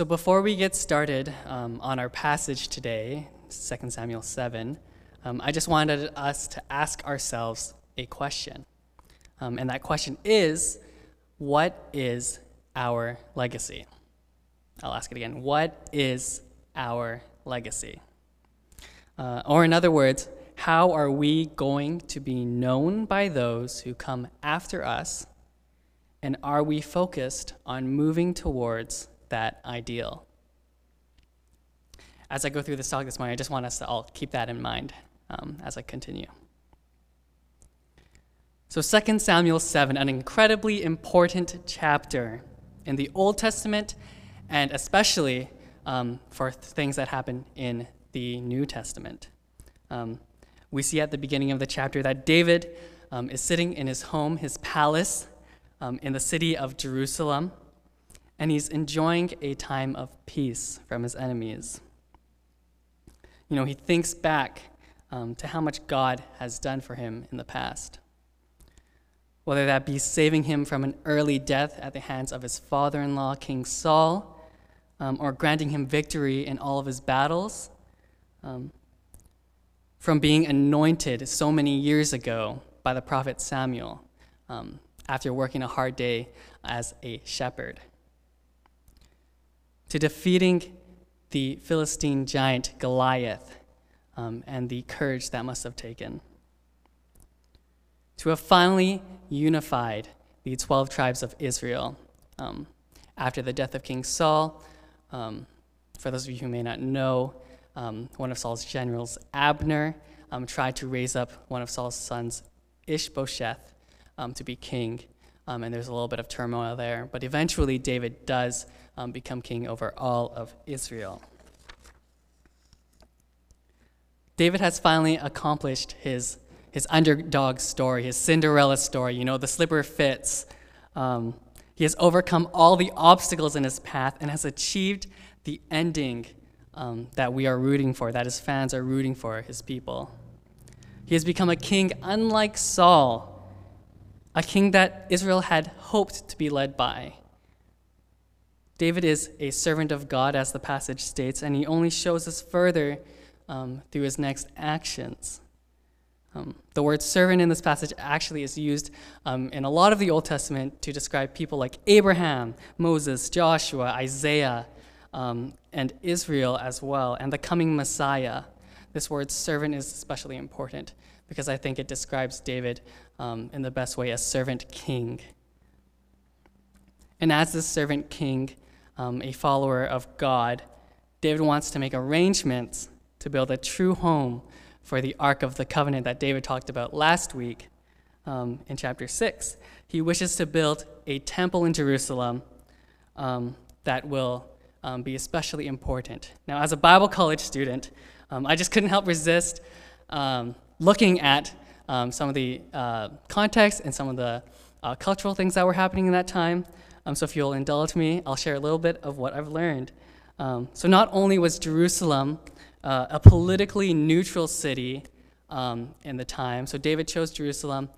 So before we get started um, on our passage today, 2 Samuel 7, um, I just wanted us to ask ourselves a question. Um, and that question is what is our legacy? I'll ask it again. What is our legacy? Uh, or, in other words, how are we going to be known by those who come after us? And are we focused on moving towards that ideal? As I go through this talk this morning, I just want us to all keep that in mind um, as I continue. So, 2 Samuel 7, an incredibly important chapter in the Old Testament, and especially um, for things that happen in the New Testament. Um, we see at the beginning of the chapter that David um, is sitting in his home, his palace, um, in the city of Jerusalem, and he's enjoying a time of peace from his enemies. You know, he thinks back um, to how much God has done for him in the past whether that be saving him from an early death at the hands of his father in law, King Saul, um, or granting him victory in all of his battles, um, from being anointed so many years ago by the prophet Samuel um, after working a hard day as a shepherd, to defeating the Philistine giant Goliath um, and the courage that must have taken to have finally unified the 12 tribes of Israel um, after the death of King Saul. Um, for those of you who may not know, um, one of Saul's generals, Abner, um, tried to raise up one of Saul's sons, Ishbosheth, um, to be king. Um, and there's a little bit of turmoil there. But eventually, David does become king over all of Israel. David has finally accomplished his his underdog story, his Cinderella story, you know, the slipper fits. Um, he has overcome all the obstacles in his path and has achieved the ending um, that we are rooting for, that his fans are rooting for, his people. He has become a king unlike Saul, a king that Israel had hoped to be led by. David is a servant of God, as the passage states, and he only shows us further um, through his next actions. Um, the word servant in this passage actually is used um, in a lot of the Old Testament to describe people like Abraham, Moses, Joshua, Isaiah, um, and Israel as well, and the coming Messiah. This word servant is especially important because I think it describes David um, in the best way as servant king. And as this servant king, um, a follower of God, David wants to make arrangements to build a true home for the Ark of the Covenant that David talked about last week um, in chapter 6. He wishes to build a temple in Jerusalem um, that will um, be especially important. Now, as a Bible college student, um, I just couldn't help resist um, looking at um, some of the uh, context and some of the uh, cultural things that were happening in that time. so, if you'll indulge me, I'll share a little bit of what I've learned. so, not only was Jerusalem uh, a politically neutral city um, in the time. So David chose Jerusalem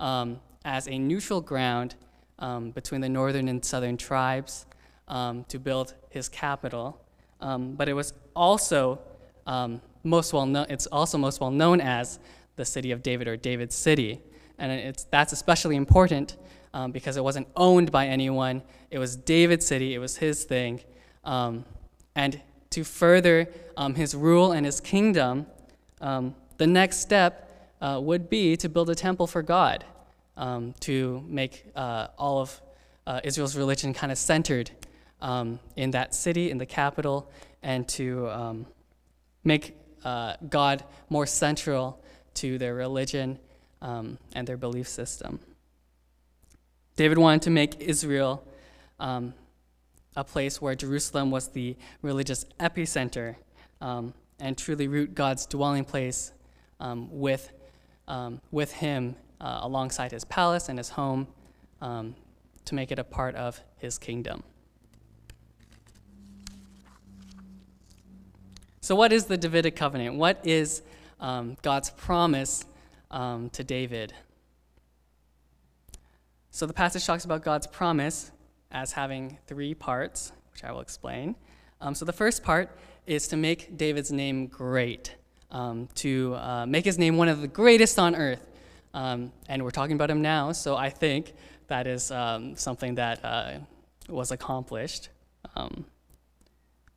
um, as a neutral ground um, between the northern and southern tribes um, to build his capital. Um, but it was also um, most well known. It's also most well known as the city of David or David's city, and it's that's especially important because it wasn't owned by anyone. It was David's city. It was his thing, and to further um, his rule and his kingdom, um, the next step uh, would be to build a temple for God, um, to make uh, all of uh, Israel's religion kind of centered um, in that city, in the capital, and to um, make uh, God more central to their religion um, and their belief system. David wanted to make Israel um, a place where Jerusalem was the religious epicenter um, and truly root God's dwelling place um, with, um, with Him uh, alongside His palace and His home um, to make it a part of His kingdom. So, what is the Davidic covenant? What is um, God's promise um, to David? So, the passage talks about God's promise as having three parts, which I will explain. Um, so the first part is to make David's name great, um, to uh, make his name one of the greatest on earth. Um, and we're talking about him now, so I think that is um, something that uh, was accomplished um,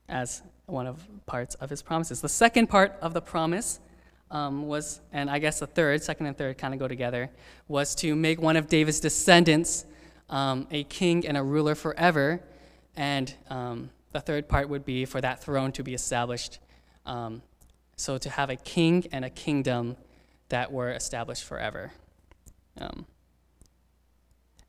as one of parts of his promises. The second part of the promise um, was, and I guess the third, second and third kind of go together, was to make one of David's descendants um, a king and a ruler forever. And um, the third part would be for that throne to be established. Um, so to have a king and a kingdom that were established forever. Um,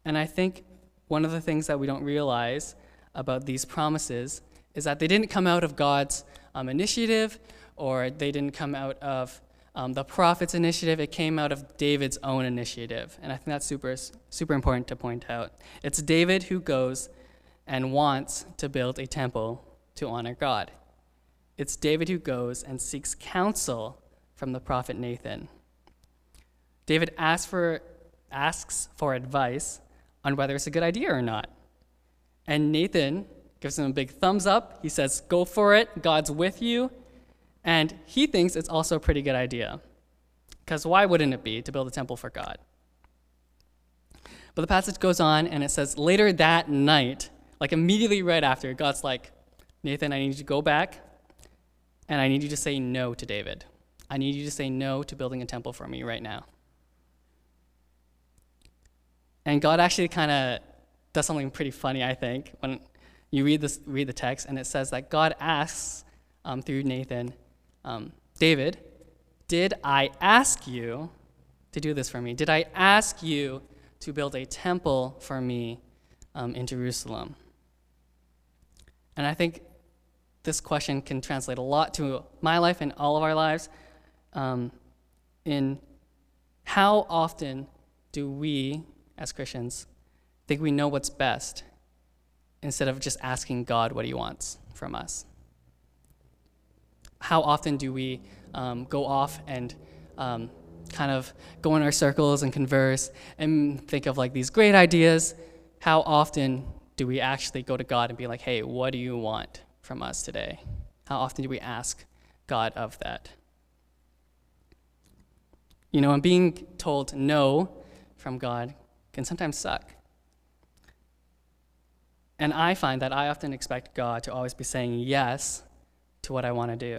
and I think one of the things that we don't realize about these promises is that they didn't come out of God's um, initiative or they didn't come out of um, the prophet's initiative. It came out of David's own initiative. And I think that's super, super important to point out. It's David who goes and wants to build a temple to honor God. It's David who goes and seeks counsel from the prophet Nathan. David asks for, asks for advice on whether it's a good idea or not. And Nathan gives him a big thumbs up. He says, Go for it, God's with you. And he thinks it's also a pretty good idea. Because why wouldn't it be to build a temple for God? But the passage goes on and it says, Later that night, like immediately right after, God's like, Nathan, I need you to go back and I need you to say no to David. I need you to say no to building a temple for me right now. And God actually kind of does something pretty funny, I think, when you read, this, read the text, and it says that God asks um, through Nathan, um, David, did I ask you to do this for me? Did I ask you to build a temple for me um, in Jerusalem? And I think this question can translate a lot to my life and all of our lives. Um, in how often do we as Christians think we know what's best instead of just asking God what He wants from us? How often do we um, go off and um, kind of go in our circles and converse and think of like these great ideas? How often do we actually go to God and be like, hey, what do you want from us today? How often do we ask God of that? You know, and being told no from God can sometimes suck. And I find that I often expect God to always be saying yes to what I want to do.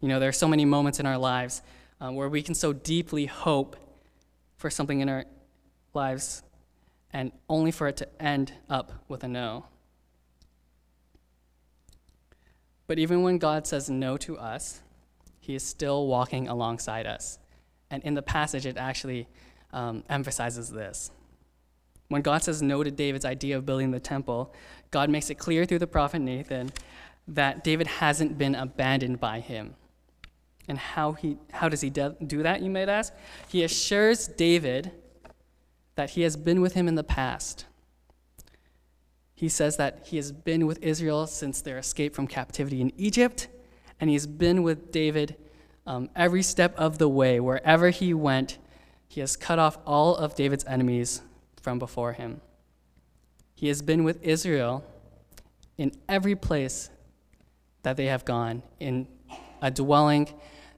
You know, there are so many moments in our lives um, where we can so deeply hope for something in our lives and only for it to end up with a no. But even when God says no to us, he is still walking alongside us. And in the passage, it actually um, emphasizes this. When God says no to David's idea of building the temple, God makes it clear through the prophet Nathan that David hasn't been abandoned by him. And how, he, how does he do that, you might ask? He assures David that he has been with him in the past. He says that he has been with Israel since their escape from captivity in Egypt, and he's been with David um, every step of the way. Wherever he went, he has cut off all of David's enemies from before him. He has been with Israel in every place that they have gone, in a dwelling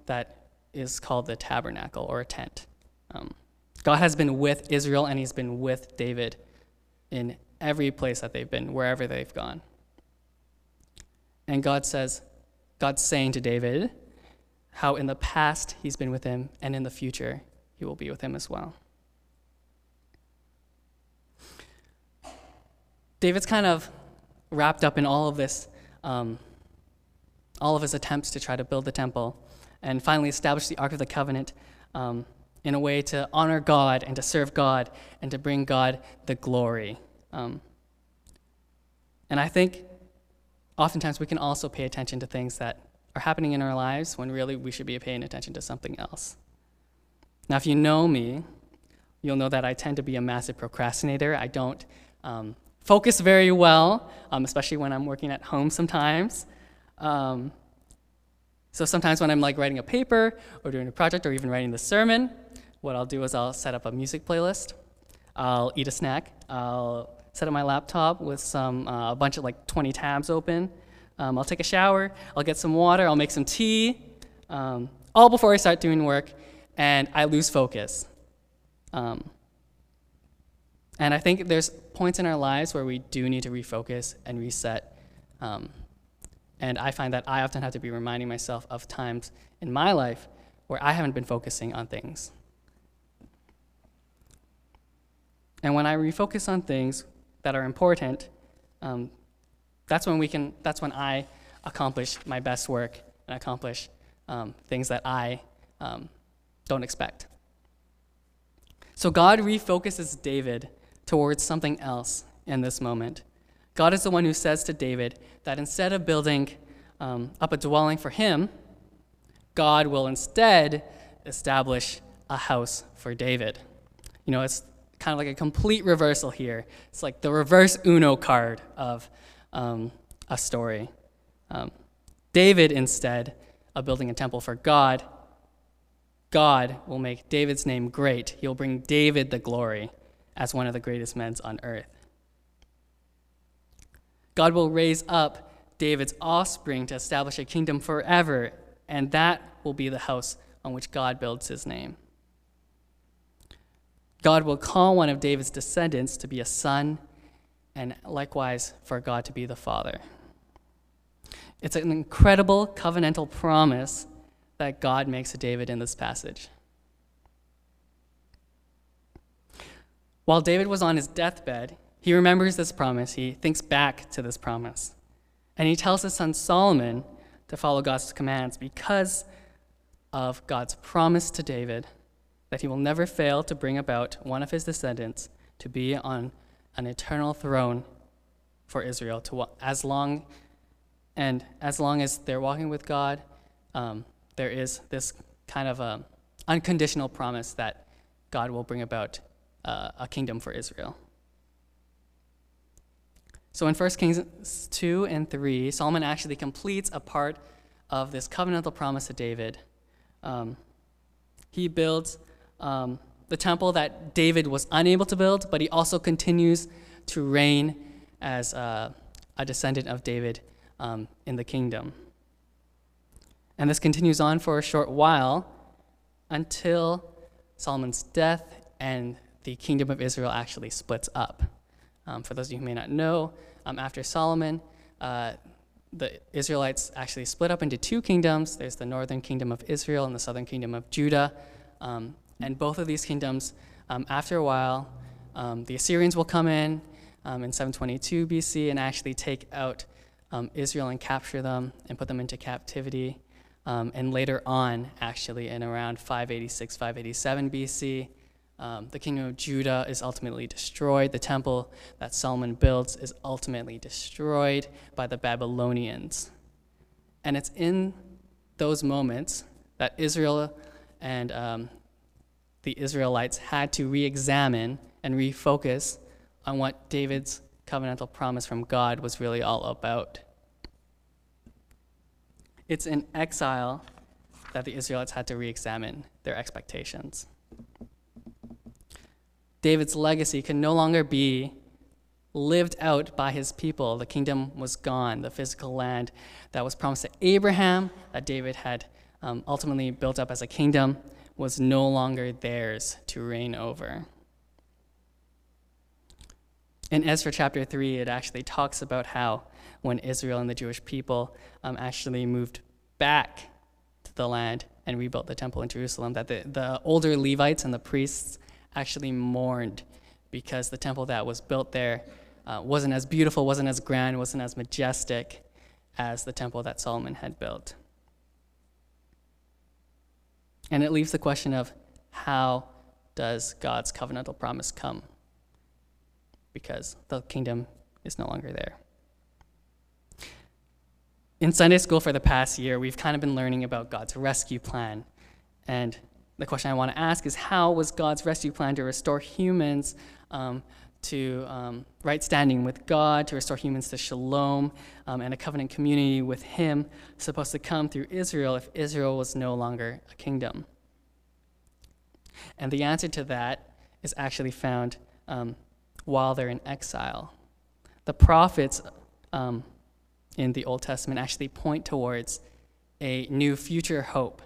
that is called the tabernacle or a tent. Um, God has been with Israel and he's been with David in every place that they've been, wherever they've gone. And God says, God's saying to David how in the past he's been with him and in the future he will be with him as well. David's kind of wrapped up in all of this, um, all of his attempts to try to build the temple and finally establish the Ark of the Covenant um, in a way to honor God and to serve God and to bring God the glory. Um, and I think oftentimes we can also pay attention to things that are happening in our lives when really we should be paying attention to something else. Now, if you know me, you'll know that I tend to be a massive procrastinator. I don't um, focus very well, um, especially when I'm working at home sometimes. Um, so sometimes when I'm like writing a paper or doing a project or even writing the sermon, what I'll do is I'll set up a music playlist. I'll eat a snack. I'll set up my laptop with some uh, a bunch of like 20 tabs open. Um, I'll take a shower. I'll get some water. I'll make some tea. Um, all before I start doing work, and I lose focus. Um, and I think there's points in our lives where we do need to refocus and reset. Um, and I find that I often have to be reminding myself of times in my life where I haven't been focusing on things. And when I refocus on things that are important, um, that's when we can. That's when I accomplish my best work and accomplish um, things that I um, don't expect. So God refocuses David towards something else in this moment. God is the one who says to David that instead of building um, up a dwelling for him, God will instead establish a house for David. You know, it's kind of like a complete reversal here. It's like the reverse Uno card of um, a story. Um, David, instead of building a temple for God, God will make David's name great. He'll bring David the glory as one of the greatest men on earth. God will raise up David's offspring to establish a kingdom forever, and that will be the house on which God builds his name. God will call one of David's descendants to be a son, and likewise for God to be the father. It's an incredible covenantal promise that God makes to David in this passage. While David was on his deathbed, he remembers this promise. He thinks back to this promise. And he tells his son Solomon to follow God's commands because of God's promise to David that he will never fail to bring about one of his descendants to be on an eternal throne for Israel to as long and as long as they're walking with God, um, there is this kind of a unconditional promise that God will bring about uh, a kingdom for Israel. So in 1 Kings 2 and 3, Solomon actually completes a part of this covenantal promise to David. Um, he builds um, the temple that David was unable to build, but he also continues to reign as uh, a descendant of David um, in the kingdom. And this continues on for a short while until Solomon's death and the kingdom of Israel actually splits up. Um, for those of you who may not know, um, after Solomon, uh, the Israelites actually split up into two kingdoms. There's the northern kingdom of Israel and the southern kingdom of Judah. Um, and both of these kingdoms, um, after a while, um, the Assyrians will come in um, in 722 BC and actually take out Israel and capture them and put them into captivity. And later on, actually, in around 586, 587 BC, um, the kingdom of Judah is ultimately destroyed. The temple that Solomon builds is ultimately destroyed by the Babylonians. And it's in those moments that Israel and um, the Israelites had to re examine and refocus on what David's covenantal promise from God was really all about. It's in exile that the Israelites had to re examine their expectations. David's legacy can no longer be lived out by his people. The kingdom was gone. The physical land that was promised to Abraham, that David had um, ultimately built up as a kingdom, was no longer theirs to reign over. In Ezra chapter 3, it actually talks about how when Israel and the Jewish people um, actually moved back to the land and rebuilt the temple in Jerusalem, that the, the older Levites and the priests actually mourned because the temple that was built there uh, wasn't as beautiful, wasn't as grand, wasn't as majestic as the temple that Solomon had built. And it leaves the question of how does God's covenantal promise come? Because the kingdom is no longer there. In Sunday school for the past year, we've kind of been learning about God's rescue plan. And the question I want to ask is how was God's rescue plan to restore humans um, to um, right standing with God, to restore humans to shalom um, and a covenant community with Him, supposed to come through Israel if Israel was no longer a kingdom? And the answer to that is actually found um, while they're in exile. The prophets um, in the Old Testament actually point towards a new future hope.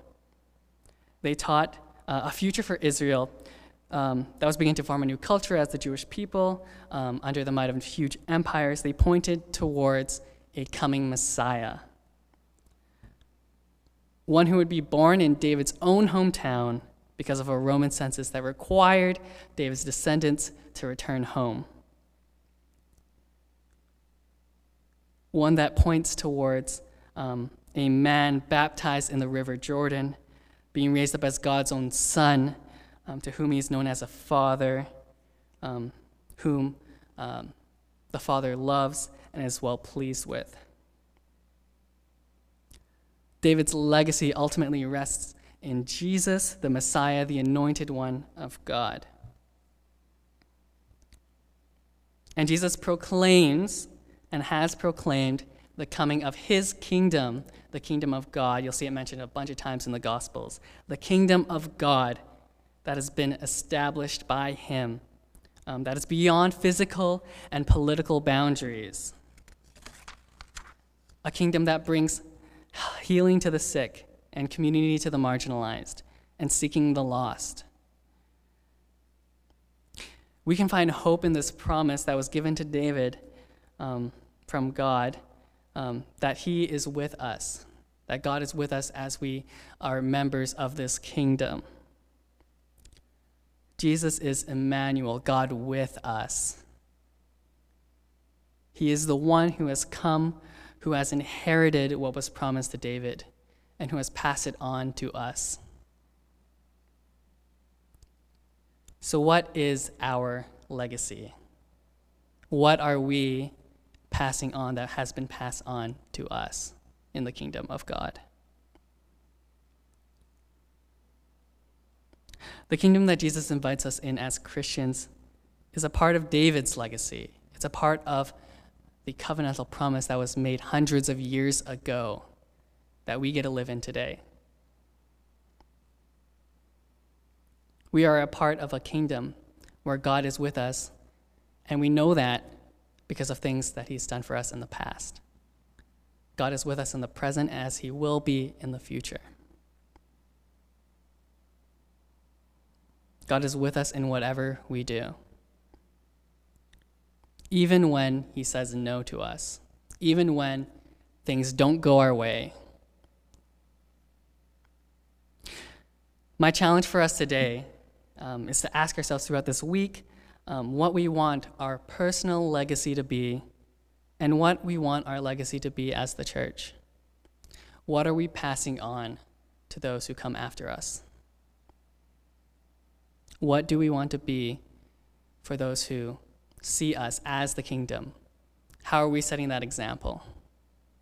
They taught uh, a future for Israel um, that was beginning to form a new culture as the Jewish people um, under the might of huge empires. They pointed towards a coming Messiah, one who would be born in David's own hometown because of a Roman census that required David's descendants to return home. One that points towards um, a man baptized in the river Jordan, being raised up as God's own son, um, to whom he is known as a father, um, whom um, the Father loves and is well pleased with. David's legacy ultimately rests in Jesus, the Messiah, the anointed one of God. And Jesus proclaims and has proclaimed the coming of his kingdom, the kingdom of God. You'll see it mentioned a bunch of times in the Gospels. The kingdom of God that has been established by him, um, that is beyond physical and political boundaries. A kingdom that brings healing to the sick and community to the marginalized and seeking the lost. We can find hope in this promise that was given to David um, from God um, that he is with us, that God is with us as we are members of this kingdom. Jesus is Emmanuel, God with us. He is the one who has come, who has inherited what was promised to David, and who has passed it on to us. So, what is our legacy? What are we passing on that has been passed on to us in the kingdom of God. The kingdom that Jesus invites us in as Christians is a part of David's legacy. It's a part of the covenantal promise that was made hundreds of years ago that we get to live in today. We are a part of a kingdom where God is with us, and we know that because of things that He's done for us in the past. God is with us in the present as He will be in the future. God is with us in whatever we do. Even when He says no to us, even when things don't go our way. My challenge for us today um, is to ask ourselves throughout this week um, what we want our personal legacy to be and what we want our legacy to be as the church. What are we passing on to those who come after us? What do we want to be for those who see us as the kingdom? How are we setting that example?